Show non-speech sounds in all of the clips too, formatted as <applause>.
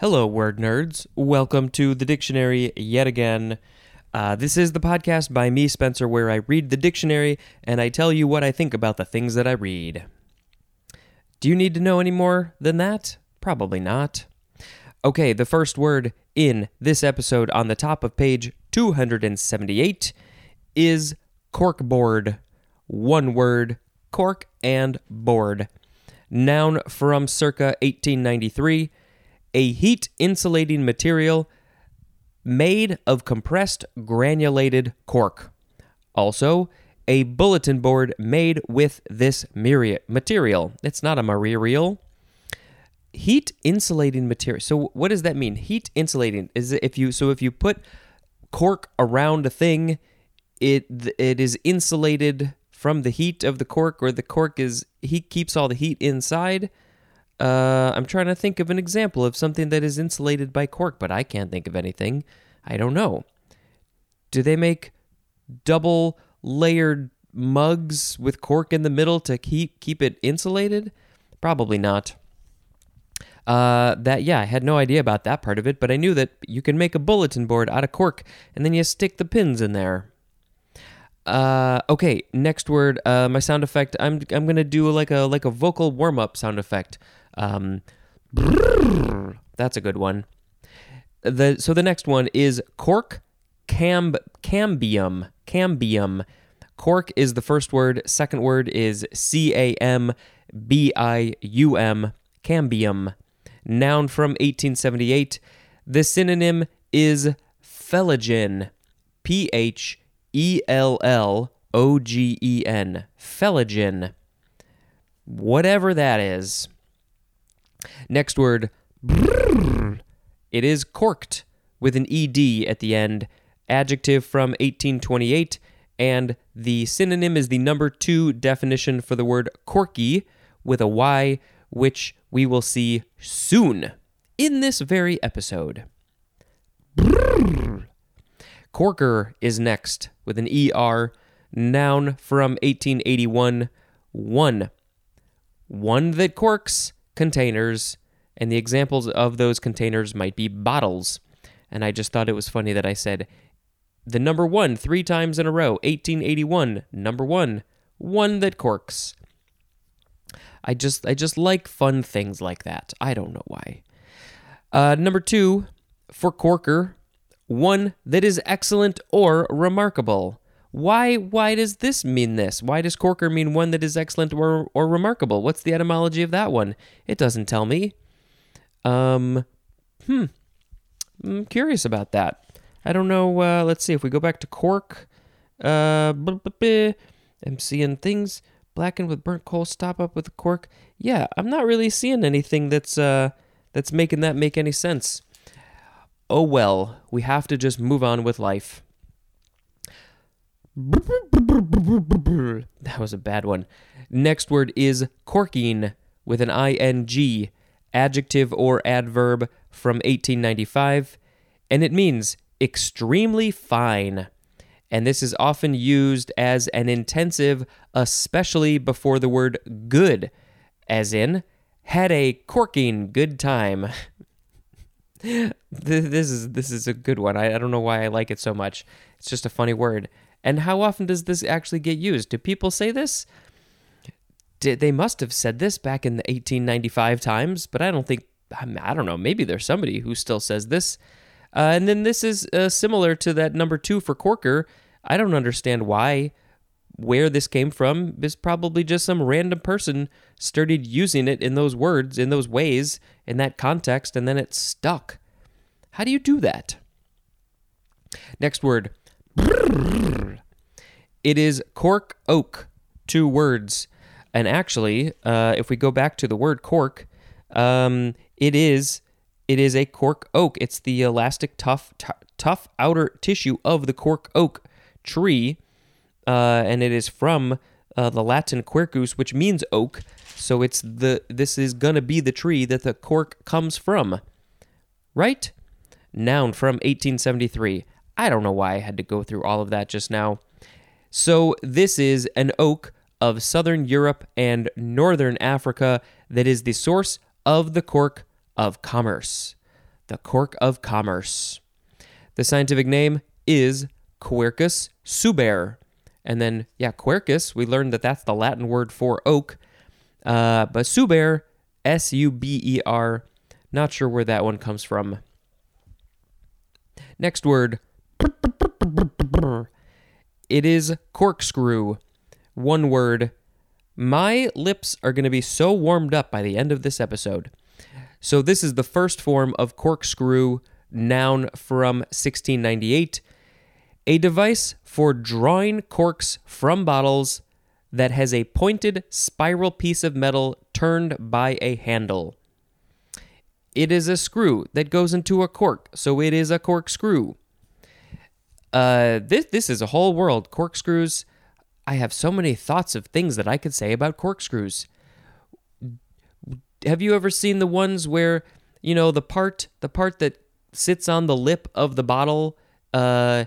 Hello, word nerds. Welcome to the dictionary yet again. Uh, this is the podcast by me, Spencer, where I read the dictionary and I tell you what I think about the things that I read. Do you need to know any more than that? Probably not. Okay, the first word in this episode on the top of page 278 is corkboard. One word, cork and board. Noun from circa 1893, a heat insulating material made of compressed granulated cork. Also, a bulletin board made with this material. It's not a material. Heat insulating material. So what does that mean? Heat insulating is if you so if you put cork around a thing, it it is insulated from the heat of the cork, or the cork is he keeps all the heat inside. Uh, I'm trying to think of an example of something that is insulated by cork, but I can't think of anything. I don't know. Do they make double layered mugs with cork in the middle to keep keep it insulated? Probably not. Uh, that yeah, I had no idea about that part of it, but I knew that you can make a bulletin board out of cork, and then you stick the pins in there. Uh, okay, next word. Uh, my sound effect. I'm I'm gonna do like a like a vocal warm up sound effect. Um, that's a good one. The so the next one is cork camb cambium cambium. Cork is the first word. Second word is C A M B I U M cambium. Noun from 1878. The synonym is phellogen. P H E L L O G E N. Phellogen. Whatever that is. Next word. It is corked with an ed at the end. Adjective from 1828 and the synonym is the number 2 definition for the word corky with a y which we will see soon in this very episode. Corker is next with an ER, noun from 1881, one. One that corks containers, and the examples of those containers might be bottles. And I just thought it was funny that I said the number one three times in a row 1881, number one, one that corks. I just I just like fun things like that. I don't know why. Uh, number two, for corker, one that is excellent or remarkable. Why why does this mean this? Why does corker mean one that is excellent or or remarkable? What's the etymology of that one? It doesn't tell me. Um hmm. I'm curious about that. I don't know. Uh, let's see if we go back to cork. Uh, I'm seeing things blackened with burnt coal. Stop up with cork. Yeah, I'm not really seeing anything that's uh that's making that make any sense. Oh well, we have to just move on with life. That was a bad one. Next word is corking with an ing, adjective or adverb from 1895, and it means extremely fine. And this is often used as an intensive, especially before the word good, as in, had a corking good time. <laughs> this is this is a good one. I, I don't know why I like it so much. It's just a funny word. And how often does this actually get used? Do people say this? Did, they must have said this back in the 1895 times, but I don't think, I don't know, maybe there's somebody who still says this. Uh, and then this is uh, similar to that number two for Corker. I don't understand why, where this came from. Is probably just some random person started using it in those words, in those ways, in that context, and then it stuck. How do you do that? Next word it is cork oak, two words. And actually, uh, if we go back to the word cork, um, it is it is a cork oak. It's the elastic, tough, t- tough outer tissue of the cork oak tree, uh, and it is from uh, the Latin quercus, which means oak. So it's the this is gonna be the tree that the cork comes from, right? Noun from 1873. I don't know why I had to go through all of that just now. So, this is an oak of southern Europe and northern Africa that is the source of the cork of commerce. the cork of commerce. The scientific name is Quercus suber. And then, yeah, Quercus, we learned that that's the Latin word for oak. Uh, but suber, S U B E R, not sure where that one comes from. Next word. It is corkscrew. One word. My lips are going to be so warmed up by the end of this episode. So, this is the first form of corkscrew, noun from 1698. A device for drawing corks from bottles that has a pointed spiral piece of metal turned by a handle. It is a screw that goes into a cork, so it is a corkscrew. Uh, this this is a whole world. Corkscrews. I have so many thoughts of things that I could say about corkscrews. Have you ever seen the ones where you know the part the part that sits on the lip of the bottle? Uh,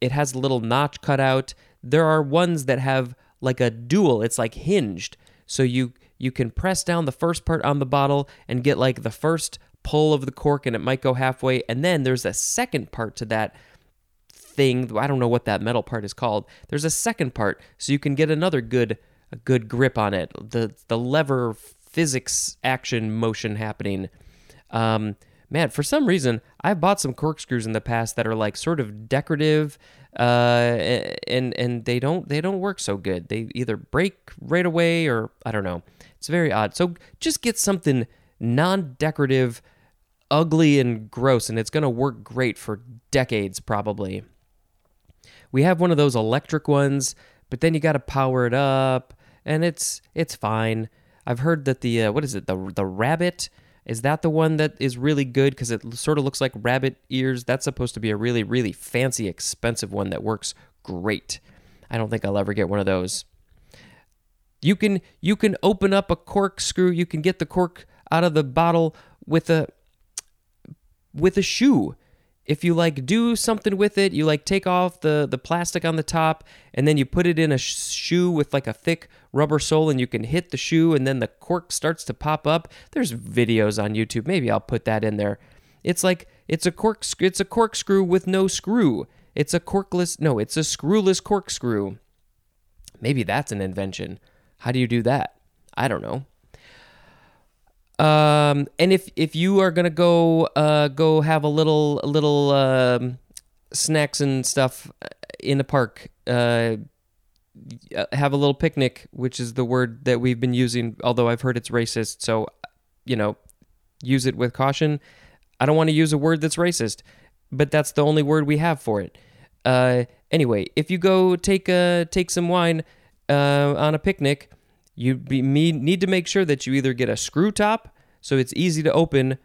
it has a little notch cut out. There are ones that have like a dual. It's like hinged, so you you can press down the first part on the bottle and get like the first pull of the cork, and it might go halfway, and then there's a second part to that thing. I don't know what that metal part is called. There's a second part, so you can get another good a good grip on it. The the lever physics action motion happening. Um, man, for some reason, I've bought some corkscrews in the past that are like sort of decorative, uh, and and they don't they don't work so good. They either break right away or I don't know. It's very odd. So just get something non-decorative, ugly and gross, and it's gonna work great for decades probably. We have one of those electric ones, but then you got to power it up, and it's it's fine. I've heard that the uh, what is it the the rabbit is that the one that is really good because it sort of looks like rabbit ears? That's supposed to be a really really fancy expensive one that works great. I don't think I'll ever get one of those. You can you can open up a corkscrew. You can get the cork out of the bottle with a with a shoe if you like do something with it, you like take off the the plastic on the top and then you put it in a shoe with like a thick rubber sole and you can hit the shoe and then the cork starts to pop up. There's videos on YouTube. Maybe I'll put that in there. It's like it's a cork it's a corkscrew with no screw. It's a corkless no, it's a screwless corkscrew. Maybe that's an invention. How do you do that? I don't know. Um, and if if you are gonna go uh, go have a little little um, snacks and stuff in the park, uh, have a little picnic, which is the word that we've been using. Although I've heard it's racist, so you know, use it with caution. I don't want to use a word that's racist, but that's the only word we have for it. Uh, anyway, if you go take a take some wine uh, on a picnic you need to make sure that you either get a screw top so it's easy to open,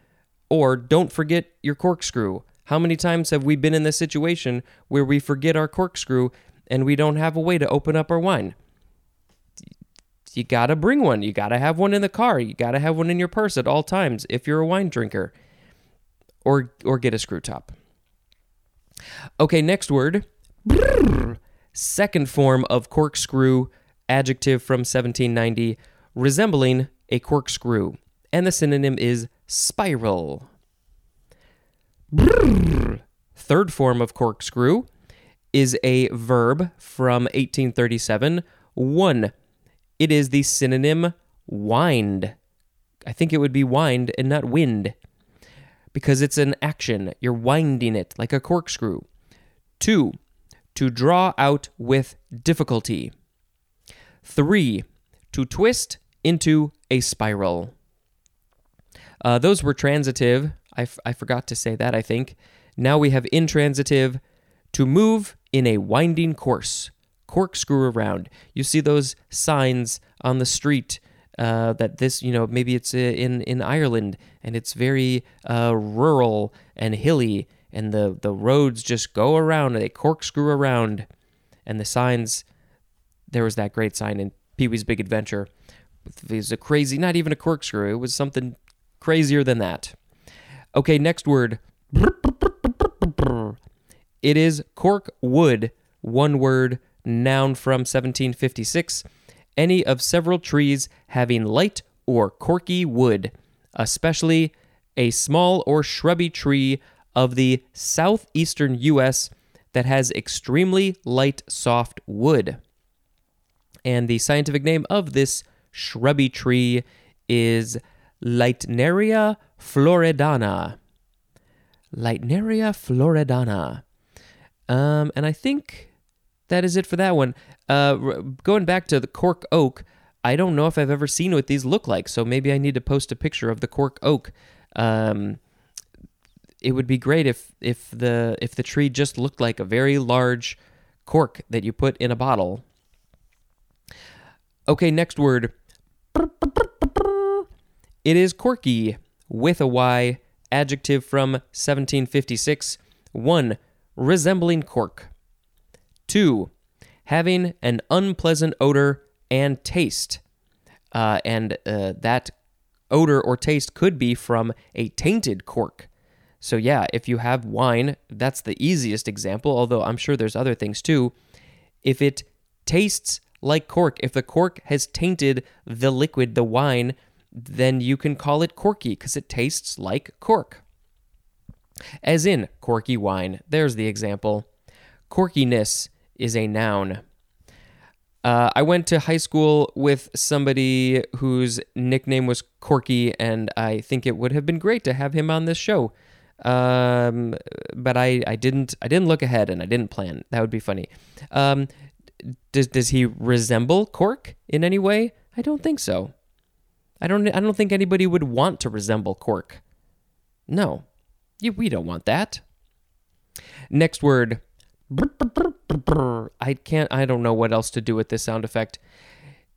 or don't forget your corkscrew. How many times have we been in this situation where we forget our corkscrew and we don't have a way to open up our wine? You gotta bring one. You gotta have one in the car. You gotta have one in your purse at all times if you're a wine drinker. Or or get a screw top. Okay, next word. Second form of corkscrew adjective from 1790, resembling a corkscrew. And the synonym is spiral. Third form of corkscrew is a verb from 1837. One, it is the synonym wind. I think it would be wind and not wind because it's an action. You're winding it like a corkscrew. Two, to draw out with difficulty. Three, to twist into a spiral. Uh, those were transitive. I, f- I forgot to say that, I think. Now we have intransitive to move in a winding course, corkscrew around. You see those signs on the street uh, that this, you know, maybe it's uh, in, in Ireland and it's very uh, rural and hilly, and the, the roads just go around they corkscrew around. And the signs there was that great sign in Pee Wee's Big Adventure. It was a crazy, not even a corkscrew. It was something crazier than that. Okay, next word. It is cork wood, one word, noun from 1756. Any of several trees having light or corky wood, especially a small or shrubby tree of the southeastern U.S. that has extremely light, soft wood. And the scientific name of this shrubby tree is Leitneria floridana. Leitneria floridana. Um, and I think that is it for that one. Uh, going back to the cork oak, I don't know if I've ever seen what these look like, so maybe I need to post a picture of the cork oak. Um, it would be great if if the if the tree just looked like a very large cork that you put in a bottle. Okay, next word. It is corky with a Y, adjective from 1756. 1. Resembling cork. 2. Having an unpleasant odor and taste. Uh, and uh, that odor or taste could be from a tainted cork. So, yeah, if you have wine, that's the easiest example, although I'm sure there's other things too. If it tastes like cork, if the cork has tainted the liquid, the wine, then you can call it corky because it tastes like cork. As in corky wine. There's the example. Corkiness is a noun. Uh, I went to high school with somebody whose nickname was Corky, and I think it would have been great to have him on this show. Um, but I, I didn't I didn't look ahead and I didn't plan. That would be funny. Um, does does he resemble Cork in any way? I don't think so. I don't I don't think anybody would want to resemble Cork. No, we don't want that. Next word. I can't, I don't know what else to do with this sound effect.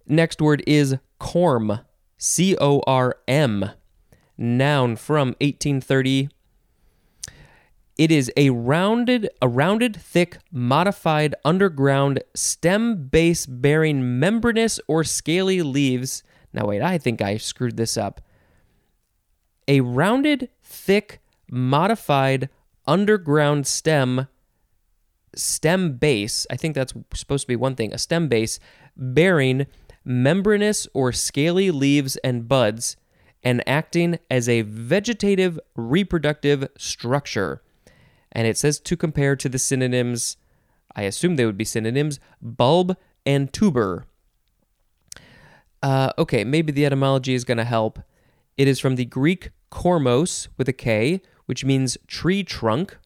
Next word is corm. C O R M. Noun from 1830. It is a rounded, a rounded, thick, modified underground stem base bearing membranous or scaly leaves. Now, wait, I think I screwed this up. A rounded, thick, modified underground stem stem base, I think that's supposed to be one thing, a stem base bearing membranous or scaly leaves and buds and acting as a vegetative reproductive structure. And it says to compare to the synonyms, I assume they would be synonyms, bulb and tuber. Uh, okay, maybe the etymology is going to help. It is from the Greek kormos with a K, which means tree trunk,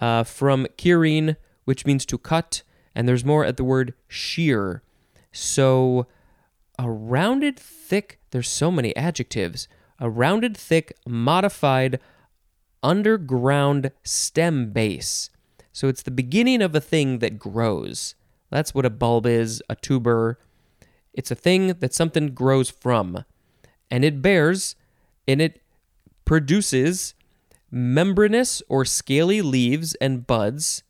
uh, from kirin, which means to cut, and there's more at the word shear. So, a rounded, thick, there's so many adjectives. A rounded, thick, modified, underground stem base. So, it's the beginning of a thing that grows. That's what a bulb is, a tuber. It's a thing that something grows from. And it bears and it produces membranous or scaly leaves and buds,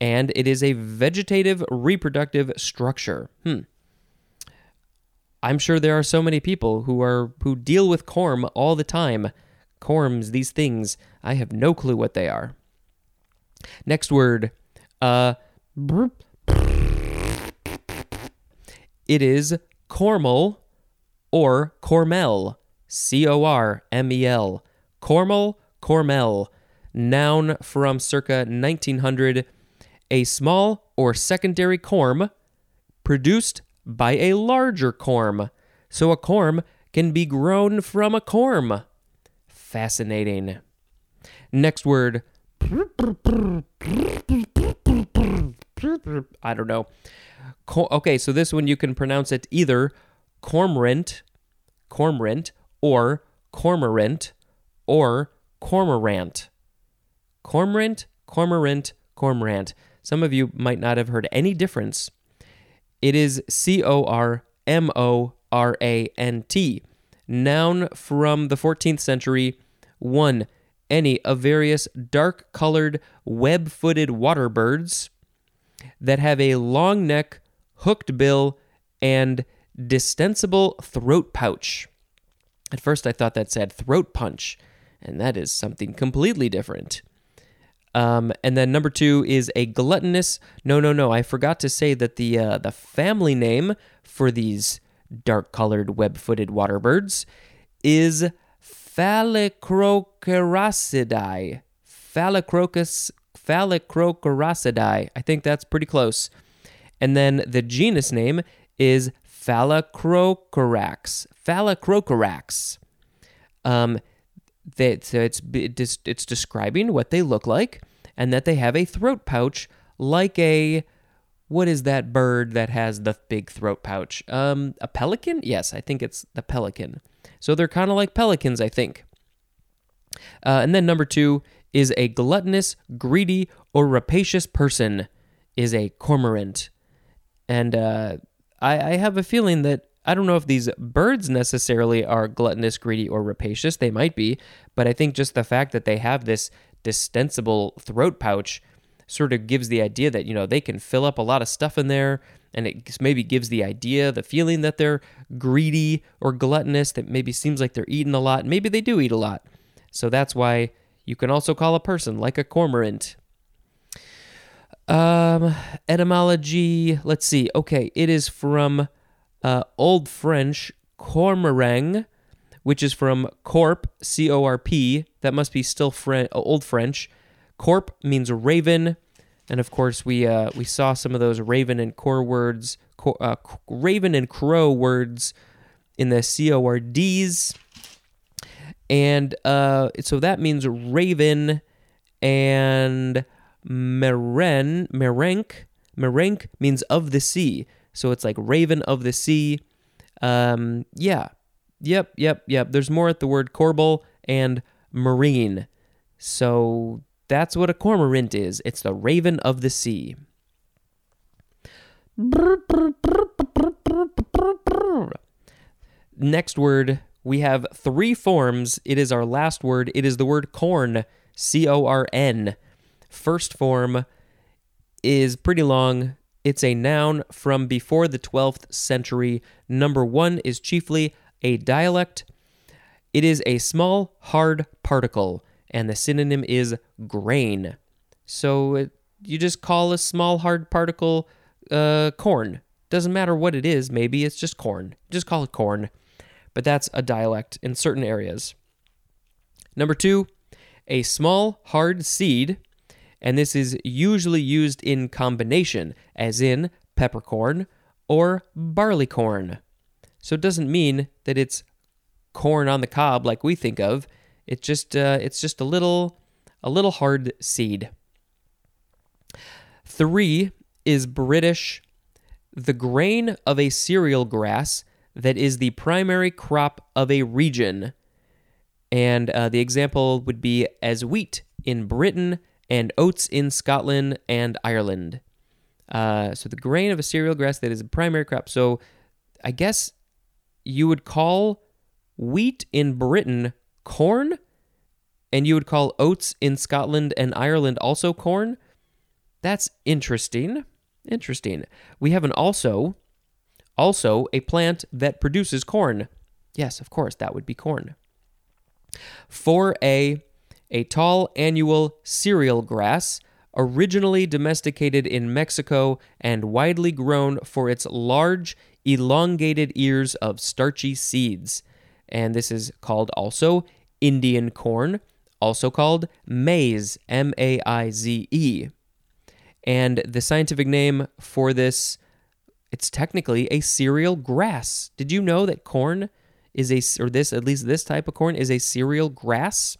and it is a vegetative reproductive structure. Hmm. I'm sure there are so many people who are who deal with corm all the time. Corms, these things, I have no clue what they are. Next word, uh, it is cormel or cormel. C O R M E L. Cormel, cormel. Noun from circa 1900. A small or secondary corm produced by a larger corm. So a corm can be grown from a corm. Fascinating. Next word. I don't know. okay, so this one you can pronounce it either cormorant, cormorant, or cormorant, or cormorant. Cormorant, cormorant, cormorant. Some of you might not have heard any difference. It is C O R M O R A N T. Noun from the 14th century. 1. Any of various dark colored, web footed water birds that have a long neck, hooked bill, and distensible throat pouch. At first, I thought that said throat punch, and that is something completely different. Um, and then number two is a gluttonous. No, no, no. I forgot to say that the uh, the family name for these dark-colored, web-footed water birds is Phalacroceracidae. Phalacrocus Phalacroceracidae. I think that's pretty close. And then the genus name is Phalacrocorax. Phalacrocorax. Um, that so it's it's describing what they look like and that they have a throat pouch like a what is that bird that has the big throat pouch? Um, a pelican? Yes, I think it's the pelican. So they're kind of like pelicans, I think. Uh, and then number two is a gluttonous, greedy, or rapacious person is a cormorant. And uh, I, I have a feeling that I don't know if these birds necessarily are gluttonous, greedy, or rapacious. They might be, but I think just the fact that they have this distensible throat pouch sort of gives the idea that, you know, they can fill up a lot of stuff in there and it maybe gives the idea, the feeling that they're greedy or gluttonous, that maybe seems like they're eating a lot. Maybe they do eat a lot. So that's why you can also call a person like a cormorant. Um, etymology, let's see. Okay, it is from uh, Old French cormorang, which is from corp, C O R P. That must be still French, Old French. Corp means raven, and of course we uh, we saw some of those raven and core words, co- uh, raven and crow words in the C O R Ds, and uh, so that means raven and meren merenk merenk means of the sea. So it's like raven of the sea. Um, yeah, yep, yep, yep. There's more at the word corbel and marine. So that's what a cormorant is. It's the raven of the sea. Next word, we have three forms. It is our last word. It is the word corn, C O R N. First form is pretty long. It's a noun from before the 12th century. Number one is chiefly a dialect. It is a small, hard particle and the synonym is grain. So it, you just call a small hard particle uh, corn. Doesn't matter what it is, maybe it's just corn. Just call it corn. But that's a dialect in certain areas. Number two, a small hard seed, and this is usually used in combination, as in peppercorn or barleycorn. So it doesn't mean that it's corn on the cob like we think of. It just uh, it's just a little a little hard seed. Three is British, the grain of a cereal grass that is the primary crop of a region. And uh, the example would be as wheat in Britain and oats in Scotland and Ireland. Uh, so the grain of a cereal grass that is a primary crop. So I guess you would call wheat in Britain corn, and you would call oats in Scotland and Ireland also corn? That's interesting. Interesting. We have an also, also a plant that produces corn. Yes, of course, that would be corn. 4a, a tall annual cereal grass, originally domesticated in Mexico and widely grown for its large, elongated ears of starchy seeds and this is called also Indian corn, also called maize, M A I Z E. And the scientific name for this, it's technically a cereal grass. Did you know that corn is a, or this, at least this type of corn, is a cereal grass?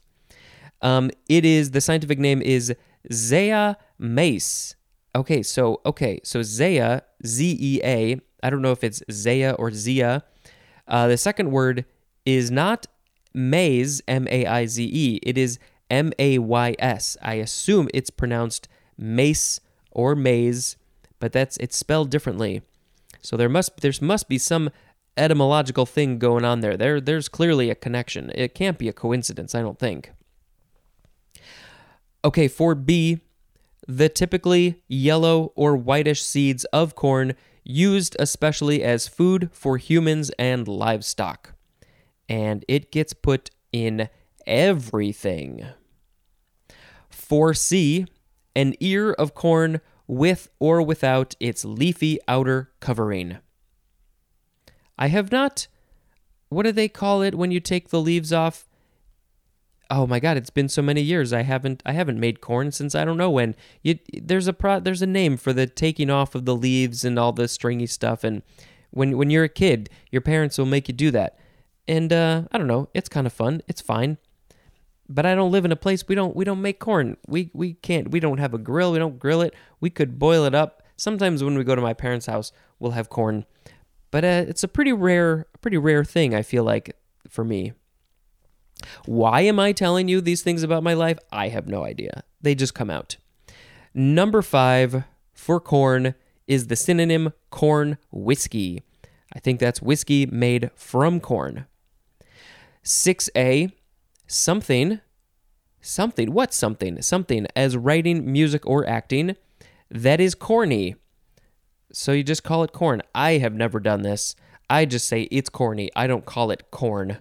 Um, it is, the scientific name is Zea mays. Okay, so, okay, so Zea, Z E A, I don't know if it's Zea or Zia. Uh, the second word is not maize, M A I Z E. It is M A Y S. I assume it's pronounced mace or maize, but that's it's spelled differently. So there must there must be some etymological thing going on there. There there's clearly a connection. It can't be a coincidence, I don't think. Okay, for B, the typically yellow or whitish seeds of corn used especially as food for humans and livestock and it gets put in everything. 4C, an ear of corn with or without its leafy outer covering. I have not, what do they call it when you take the leaves off? oh my god, it's been so many years. I haven't I haven't made corn since I don't know when. You, there's a pro, there's a name for the taking off of the leaves and all the stringy stuff. And when when you're a kid, your parents will make you do that. And uh, I don't know, it's kind of fun. It's fine. But I don't live in a place we don't we don't make corn. We we can't we don't have a grill. We don't grill it. We could boil it up. Sometimes when we go to my parents' house, we'll have corn. But uh, it's a pretty rare pretty rare thing. I feel like for me. Why am I telling you these things about my life? I have no idea. They just come out. Number five for corn is the synonym corn whiskey. I think that's whiskey made from corn. 6a, something, something, what something? Something as writing, music, or acting that is corny. So you just call it corn. I have never done this. I just say it's corny. I don't call it corn.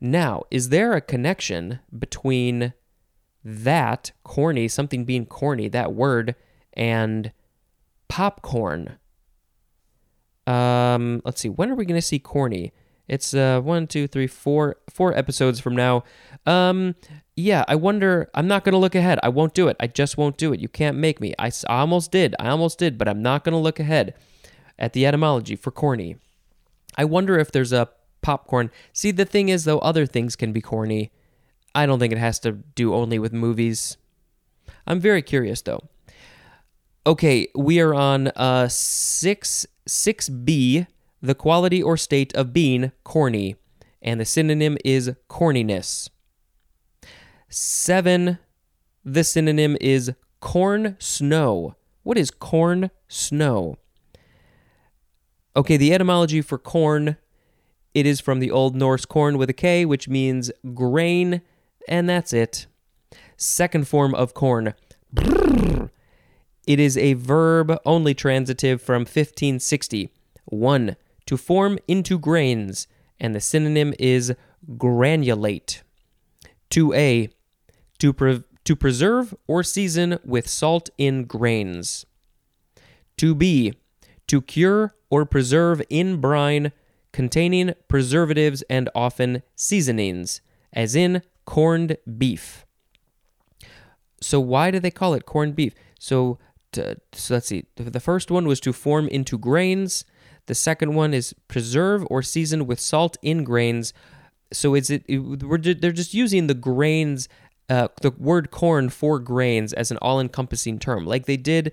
Now, is there a connection between that corny, something being corny, that word, and popcorn? Um, let's see. When are we going to see corny? It's uh one, two, three, four, four episodes from now. Um, yeah, I wonder. I'm not gonna look ahead. I won't do it. I just won't do it. You can't make me. I, I almost did. I almost did, but I'm not gonna look ahead at the etymology for corny. I wonder if there's a popcorn. See, the thing is, though, other things can be corny. I don't think it has to do only with movies. I'm very curious, though. Okay, we are on uh, 6, 6b, the quality or state of being corny, and the synonym is corniness. 7, the synonym is corn snow. What is corn snow? Okay, the etymology for corn it is from the Old Norse korn with a K, which means grain, and that's it. Second form of corn. It is a verb only transitive from 1560. 1. To form into grains, and the synonym is granulate. 2a. To, pre- to preserve or season with salt in grains. 2b. To cure or preserve in brine containing preservatives and often seasonings, as in corned beef. So, why do they call it corned beef? So, to, so let's see. The first one was to form into grains. The second one is preserve or season with salt in grains. So, is it? We're, they're just using the grains, uh, the word corn for grains as an all-encompassing term, like they did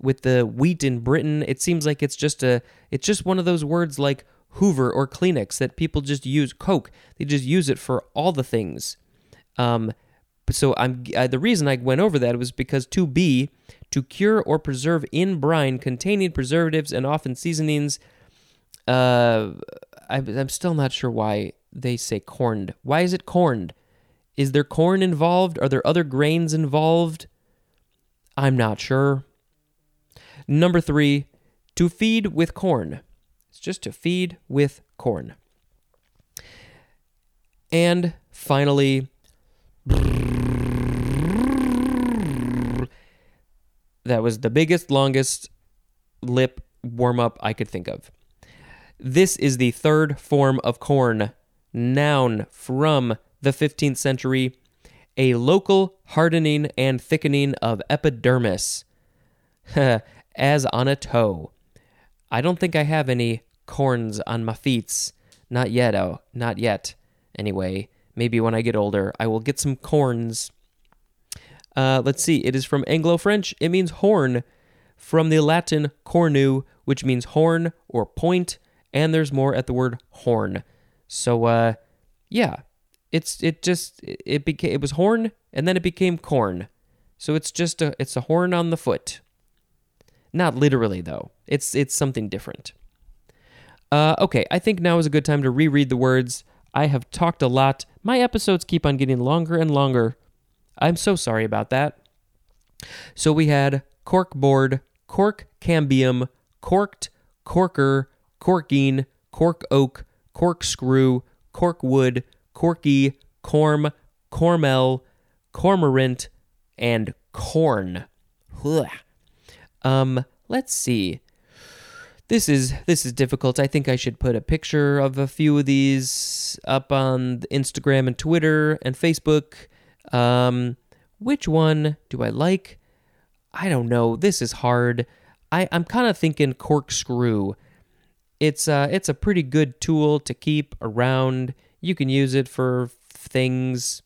with the wheat in Britain. It seems like it's just a, it's just one of those words like Hoover or Kleenex that people just use. Coke, they just use it for all the things. Um, so I'm uh, the reason I went over that was because to be to cure or preserve in brine containing preservatives and often seasonings. Uh, I, I'm still not sure why they say corned. Why is it corned? Is there corn involved? Are there other grains involved? I'm not sure. Number three, to feed with corn It's just to feed with corn. And finally, that was the biggest, longest lip warm up I could think of. This is the third form of corn, noun from the 15th century, a local hardening and thickening of epidermis, <laughs> as on a toe. I don't think I have any corns on my feet. Not yet, oh, not yet. Anyway, maybe when I get older, I will get some corns. Uh, let's see, it is from Anglo French. It means horn, from the Latin cornu, which means horn or point, and there's more at the word horn. So, uh, yeah, it's it just it became it was horn and then it became corn. So it's just a it's a horn on the foot. Not literally though. It's it's something different. Uh, okay, I think now is a good time to reread the words. I have talked a lot. My episodes keep on getting longer and longer. I'm so sorry about that. So we had corkboard, cork cambium, corked, corker, corking, cork oak, corkscrew, corkwood, corky, corm, cormel, cormorant, and corn. Um, let's see. This is this is difficult. I think I should put a picture of a few of these up on Instagram and Twitter and Facebook. Um, which one do I like? I don't know. This is hard. I, I'm kind of thinking corkscrew. It's uh, it's a pretty good tool to keep around. You can use it for things.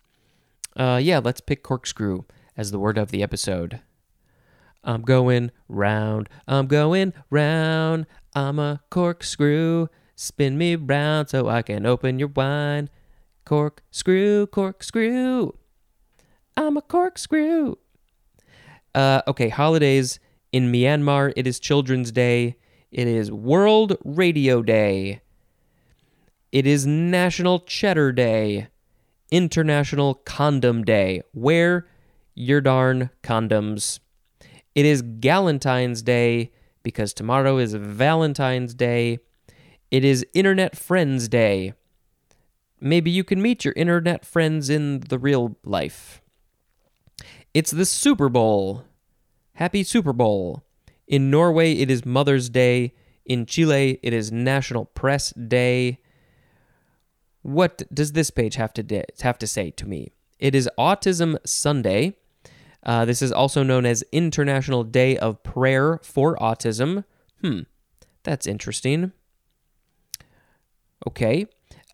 Uh, yeah, let's pick corkscrew as the word of the episode. I'm going round, I'm going round. I'm a corkscrew. Spin me round so I can open your wine. Corkscrew, corkscrew. I'm a corkscrew. Uh, okay, holidays. In Myanmar, it is Children's Day. It is World Radio Day. It is National Cheddar Day. International Condom Day. Wear your darn condoms. It is Galentine's Day because tomorrow is Valentine's Day. It is Internet Friends Day. Maybe you can meet your internet friends in the real life. It's the Super Bowl. Happy Super Bowl. In Norway, it is Mother's Day. In Chile, it is National Press Day. What does this page have to have to say to me? It is Autism Sunday. Uh, this is also known as International Day of Prayer for Autism. Hmm, that's interesting. Okay.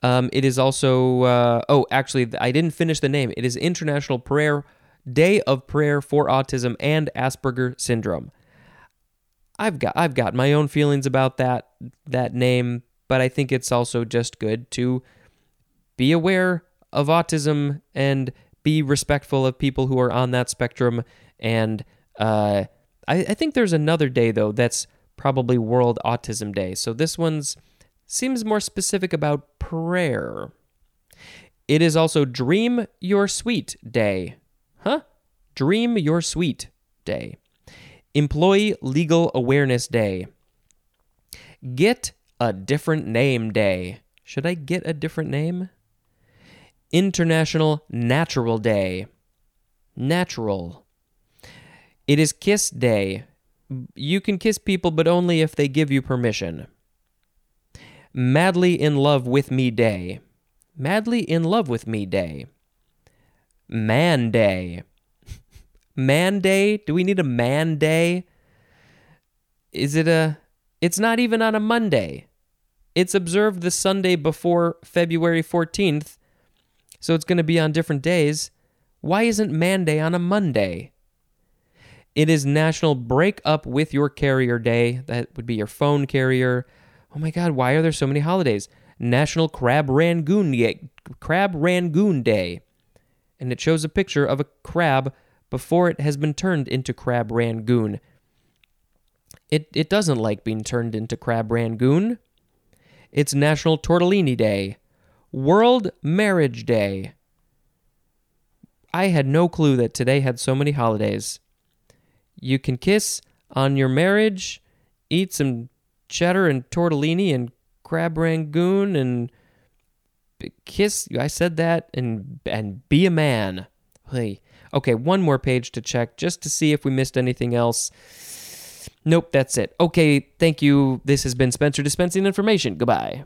Um, it is also, uh, oh, actually, I didn't finish the name. It is International Prayer Day of Prayer for Autism and Asperger Syndrome. I've got I've got my own feelings about that that name, but I think it's also just good to be aware of autism and be respectful of people who are on that spectrum. And uh, I, I think there's another day though that's probably World Autism Day. So this one's seems more specific about prayer. It is also Dream Your Sweet Day. Huh? Dream Your Sweet Day. Employee Legal Awareness Day. Get a different name day. Should I get a different name? International Natural Day. Natural. It is Kiss Day. You can kiss people, but only if they give you permission. Madly in Love with Me Day. Madly in Love with Me Day. Man Day. Man Day? Do we need a Man Day? Is it a. It's not even on a Monday. It's observed the Sunday before February 14th, so it's going to be on different days. Why isn't Man Day on a Monday? It is National Break Up with Your Carrier Day. That would be your phone carrier. Oh my God, why are there so many holidays? National Crab Rangoon Crab Rangoon Day. And it shows a picture of a crab before it has been turned into Crab Rangoon. It, it doesn't like being turned into Crab Rangoon. It's National Tortellini Day. World Marriage Day. I had no clue that today had so many holidays. You can kiss on your marriage, eat some cheddar and tortellini and crab rangoon and kiss. I said that and and be a man. Hey, okay, one more page to check just to see if we missed anything else. Nope, that's it. Okay, thank you. This has been Spencer dispensing information. Goodbye.